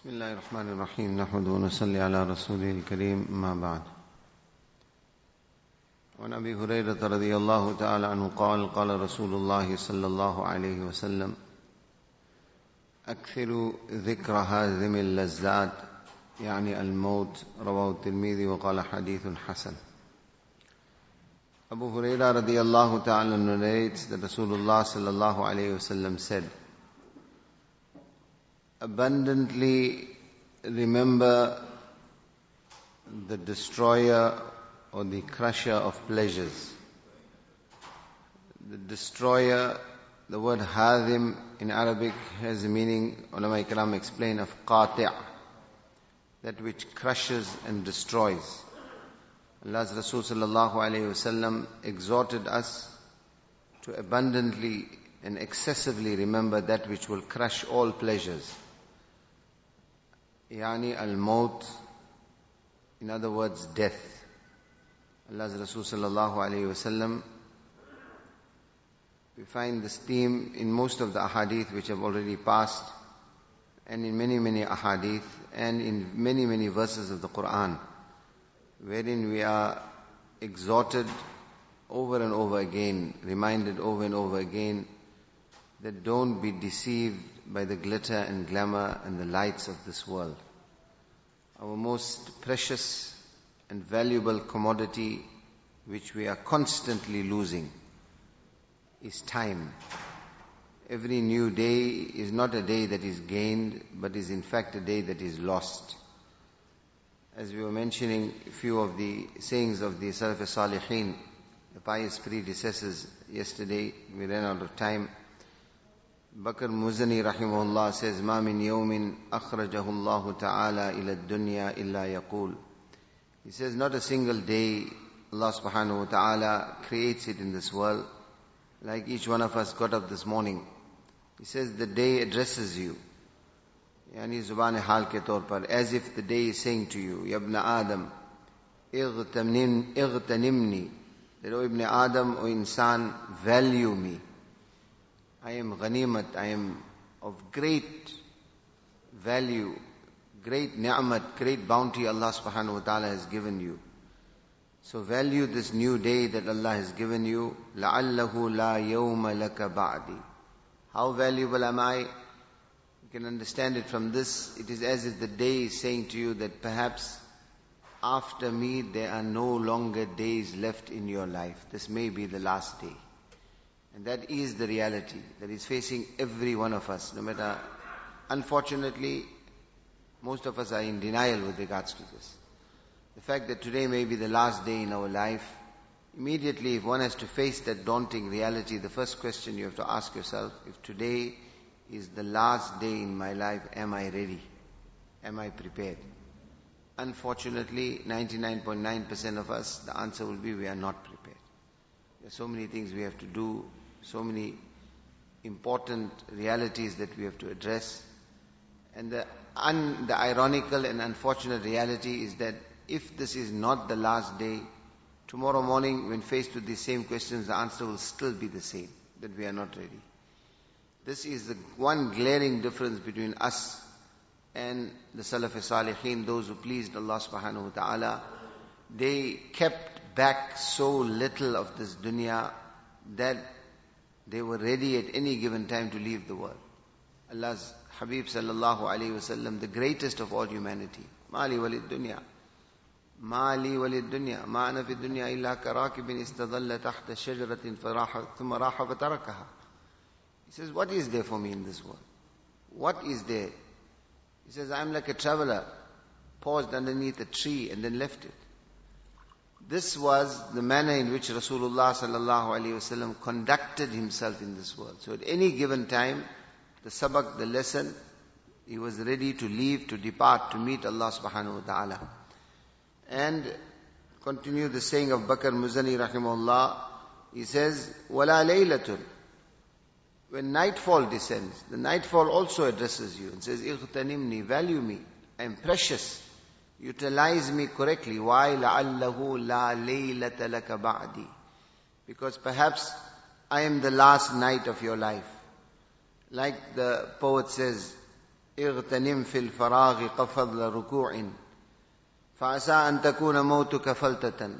بسم الله الرحمن الرحيم نحمد ونصلي على رسوله الكريم ما بعد وعن ابي هريره رضي الله تعالى عنه قال قال رسول الله صلى الله عليه وسلم اكثروا ذكر هازم اللذات يعني الموت رواه الترمذي وقال حديث حسن Abu Huraira radiallahu ta'ala narrates that Rasulullah sallallahu alayhi wasallam said, abundantly remember the destroyer or the crusher of pleasures. The destroyer, the word hadim in Arabic has the meaning, ulama ikram explain, of qati' that which crushes and destroys. Allah's Rasul sallallahu alayhi wasallam exhorted us to abundantly and excessively remember that which will crush all pleasures. Yani al-maut, in other words, death. Allah's Rasul sallallahu alayhi we find this theme in most of the ahadith which have already passed, and in many, many ahadith, and in many, many verses of the Quran wherein we are exhorted over and over again, reminded over and over again that don't be deceived by the glitter and glamour and the lights of this world. Our most precious and valuable commodity which we are constantly losing is time. Every new day is not a day that is gained, but is in fact a day that is lost as we were mentioning a few of the sayings of the Salaf Salihin, the pious predecessors yesterday, we ran out of time. Bakr Muzani الله says, ما من يوم أخرجه الله تعالى إلى الدنيا إلا يقول He says, not a single day Allah Subhanahu wa Ta'ala creates it in this world like each one of us got up this morning. He says, the day addresses you. يعني زبان حال کے طور پر as if the day is saying to you, يا ابن آدم اغتنمني, that ابن آدم، Adam, oh, انسان value me. I am ghanimat, I am of great value, great ni'mat, great bounty Allah subhanahu wa ta'ala has given you. So value this new day that Allah has given you. لَعَلَّهُ لَا يَوْمَ لَكَ بَعْدِ How valuable am I? You can understand it from this. It is as if the day is saying to you that perhaps after me there are no longer days left in your life. This may be the last day. And that is the reality that is facing every one of us, no matter, unfortunately, most of us are in denial with regards to this. The fact that today may be the last day in our life, immediately if one has to face that daunting reality, the first question you have to ask yourself, if today is the last day in my life, am I ready? Am I prepared? Unfortunately, 99.9% of us, the answer will be we are not prepared. There are so many things we have to do, so many important realities that we have to address. And the, un, the ironical and unfortunate reality is that if this is not the last day, tomorrow morning when faced with these same questions, the answer will still be the same, that we are not ready. This is the one glaring difference between us and the Salaf Salihin, those who pleased Allah subhanahu wa ta'ala. They kept back so little of this dunya that they were ready at any given time to leave the world. Allah's Habib sallallahu alayhi wasallam, the greatest of all humanity. Mali walid dunya. Mali walid dunya. Ma'ana fi dunya illa karakibin istadalla tahta shajaratin faraha thumma raha. He says, what is there for me in this world? What is there? He says, I'm like a traveler, paused underneath a tree and then left it. This was the manner in which Rasulullah sallallahu alaihi wasallam conducted himself in this world. So at any given time, the sabak, the lesson, he was ready to leave, to depart, to meet Allah subhanahu wa ta'ala. And continue the saying of Bakr Muzani rahimahullah, he says, وَلَا لَيْلَةٌ when nightfall descends, the nightfall also addresses you and says, Ightanimni, value me. I am precious. Utilize me correctly. Why? لَعَلَّهُ لَا لَيْلَةَ لَكَ بَعْدِي Because perhaps I am the last night of your life. Like the poet says, اغتنم في الفراغ قفضل ركوع فعسى أن تكون موتك فلتة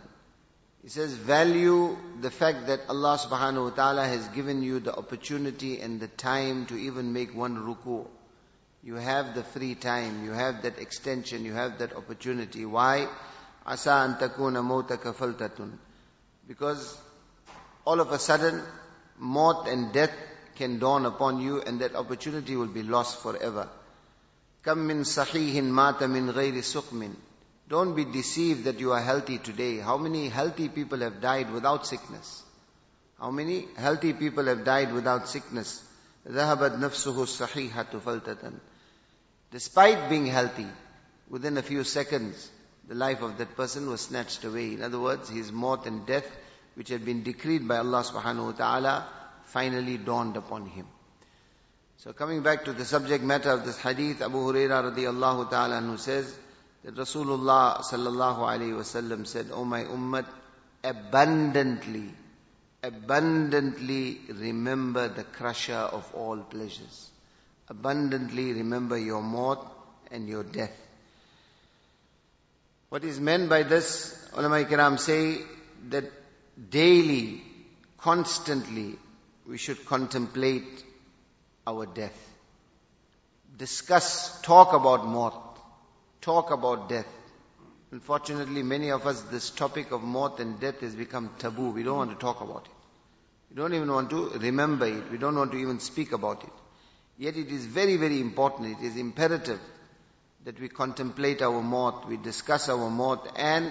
He says, value the fact that Allah subhanahu wa ta'ala has given you the opportunity and the time to even make one ruku. You have the free time, you have that extension, you have that opportunity. Why? Asa antakuna mawtaka faltatun. Because all of a sudden, Maut and death can dawn upon you and that opportunity will be lost forever. Come min sahihin mata min ghairi sukmin. Don't be deceived that you are healthy today. How many healthy people have died without sickness? How many healthy people have died without sickness? ذهبت نفسه الصحيحة فلتة Despite being healthy, within a few seconds, the life of that person was snatched away. In other words, his maut and death, which had been decreed by Allah subhanahu wa ta'ala, finally dawned upon him. So coming back to the subject matter of this hadith, Abu Huraira radiallahu ta'ala who says, that Rasulullah sallallahu alayhi wasallam said, O my ummah, abundantly, abundantly remember the crusher of all pleasures. Abundantly remember your maut and your death. What is meant by this, ulama kiram say that daily, constantly, we should contemplate our death. Discuss, talk about maut talk about death. Unfortunately, many of us, this topic of maut and death has become taboo. We don't want to talk about it. We don't even want to remember it. We don't want to even speak about it. Yet it is very, very important. It is imperative that we contemplate our maut, we discuss our maut, and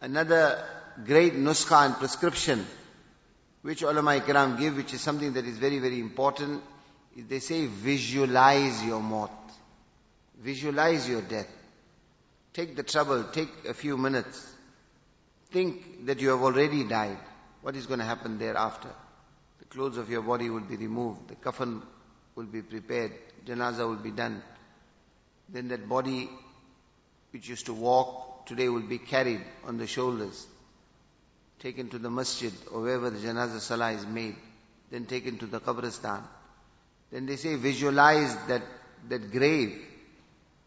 another great nuskha and prescription which ulama ikram give, which is something that is very, very important, is they say visualize your maut. Visualize your death. Take the trouble, take a few minutes. Think that you have already died. What is going to happen thereafter? The clothes of your body will be removed. The coffin will be prepared. Janaza will be done. Then that body which used to walk today will be carried on the shoulders. Taken to the masjid or wherever the janaza salah is made. Then taken to the qabristan. Then they say visualize that, that grave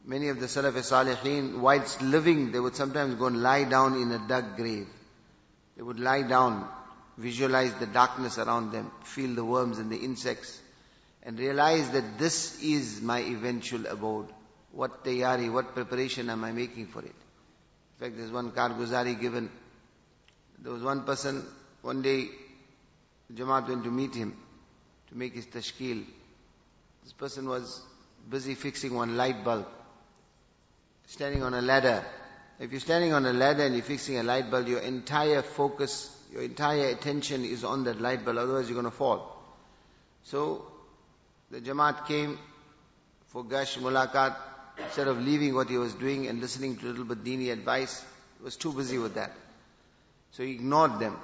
Many of the Salaf Salihin, whilst living, they would sometimes go and lie down in a dug grave. They would lie down, visualize the darkness around them, feel the worms and the insects, and realize that this is my eventual abode. What tayari, what preparation am I making for it? In fact, there's one karguzari given. There was one person, one day, Jamaat went to meet him to make his tashkil. This person was busy fixing one light bulb standing on a ladder. If you're standing on a ladder and you're fixing a light bulb, your entire focus, your entire attention is on that light bulb, otherwise you're going to fall. So, the Jamaat came for Gasht Mulaqat. Instead of leaving what he was doing and listening to little Badini advice, he was too busy with that. So he ignored them.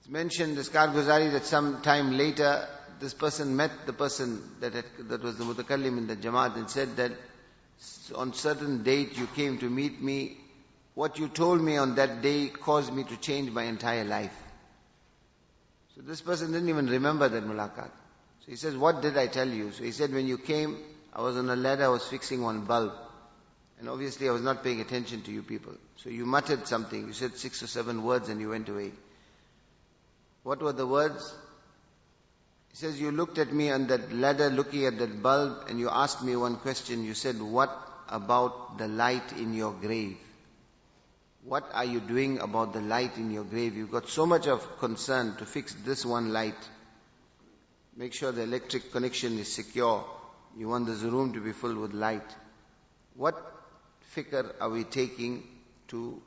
It's mentioned, this Karguzari, that some time later, this person met the person that, had, that was the mutakallim in the Jamaat and said that on certain date you came to meet me. What you told me on that day caused me to change my entire life. So this person didn't even remember that mulaqat. So he says, what did I tell you? So he said, when you came, I was on a ladder, I was fixing one bulb. And obviously I was not paying attention to you people. So you muttered something. You said six or seven words and you went away. What were the words? He says, you looked at me on that ladder looking at that bulb and you asked me one question. You said, what about the light in your grave? What are you doing about the light in your grave? You've got so much of concern to fix this one light. Make sure the electric connection is secure. You want this room to be filled with light. What fikr are we taking to,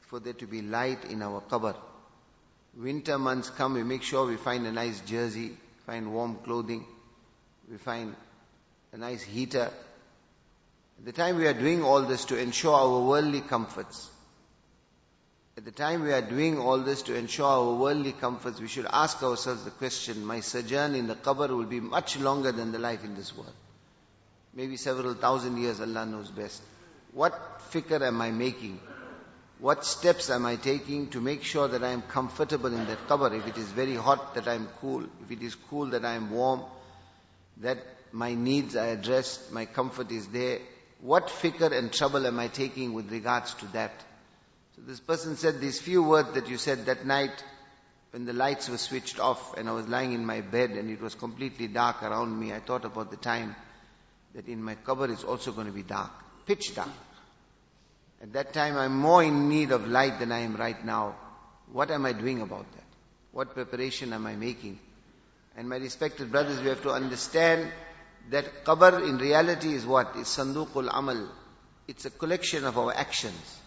for there to be light in our qabr? winter months come, we make sure we find a nice jersey, find warm clothing, we find a nice heater. At the time we are doing all this to ensure our worldly comforts, at the time we are doing all this to ensure our worldly comforts, we should ask ourselves the question, my sojourn in the qabr will be much longer than the life in this world. Maybe several thousand years, Allah knows best. What fikr am I making? What steps am I taking to make sure that I am comfortable in that qabr? If it is very hot, that I am cool. If it is cool, that I am warm. that my needs are addressed, my comfort is there. What fikr and trouble am I taking with regards to that? So this person said these few words that you said that night when the lights were switched off and I was lying in my bed and it was completely dark around me. I thought about the time that in my qabr it's also going to be dark, pitch dark. At that time I'm more in need of light than I am right now. What am I doing about that? What preparation am I making? And my respected brothers, we have to understand that qabr in reality is what? It's sanduqul amal. It's a collection of our actions.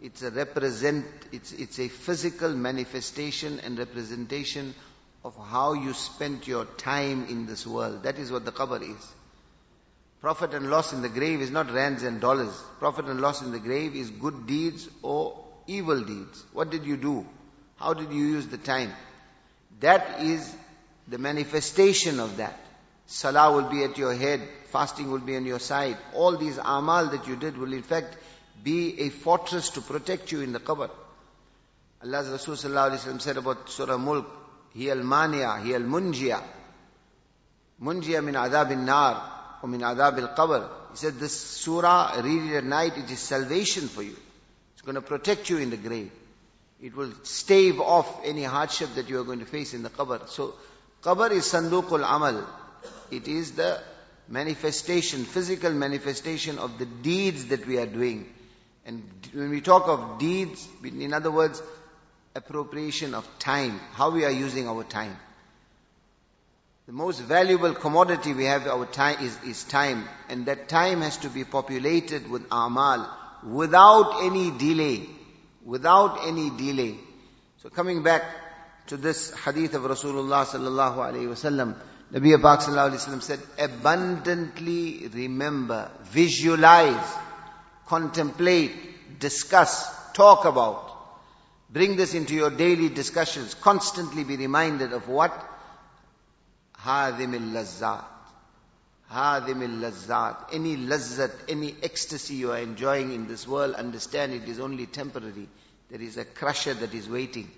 It's a represent, it's, it's a physical manifestation and representation of how you spent your time in this world. That is what the qabr is. Profit and loss in the grave is not rands and dollars. Profit and loss in the grave is good deeds or evil deeds. What did you do? How did you use the time? That is the manifestation of that. Salah will be at your head, fasting will be on your side. All these amal that you did will in fact be a fortress to protect you in the qabr. Allah's Rasul sallallahu said about Surah Mulk, He al-Maniya, He al-Munjiya. Munjiya min adab nar or min adab al-qabr. He said this surah, read it at night, it is salvation for you. It's going to protect you in the grave. It will stave off any hardship that you are going to face in the qabr. So, qabr is sandukul amal. It is the manifestation, physical manifestation of the deeds that we are doing. And when we talk of deeds, in other words, appropriation of time, how we are using our time. The most valuable commodity we have our time is, is time. And that time has to be populated with amal without any delay. Without any delay. So coming back to this hadith of Rasulullah sallallahu alayhi wasallam, Nabi Pak Wasallam said, abundantly remember, visualize, contemplate, discuss, talk about. Bring this into your daily discussions. Constantly be reminded of what? Hadimil lazzat. Hadimil lazzat. Any lazzat, any ecstasy you are enjoying in this world, understand it is only temporary. There is a crusher that is waiting.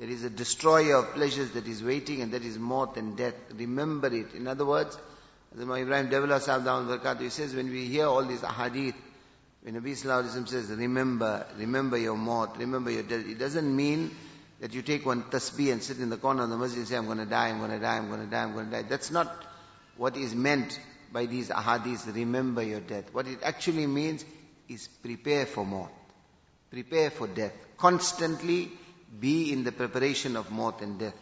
There is a destroyer of pleasures that is waiting and that is more than death. Remember it. In other words, as Ibrahim Dewla Sahib Down he says, when we hear all these ahadith, when Nabi Sallallahu says, remember, remember your maut, remember your death, it doesn't mean that you take one tasbih and sit in the corner of the masjid and say, I'm going to die, I'm to die, I'm going to die, I'm going to die. That's not what is meant by these ahadiths, remember your death. What it actually means is prepare for maut. Prepare for death. Constantly be in the preparation of maut and death.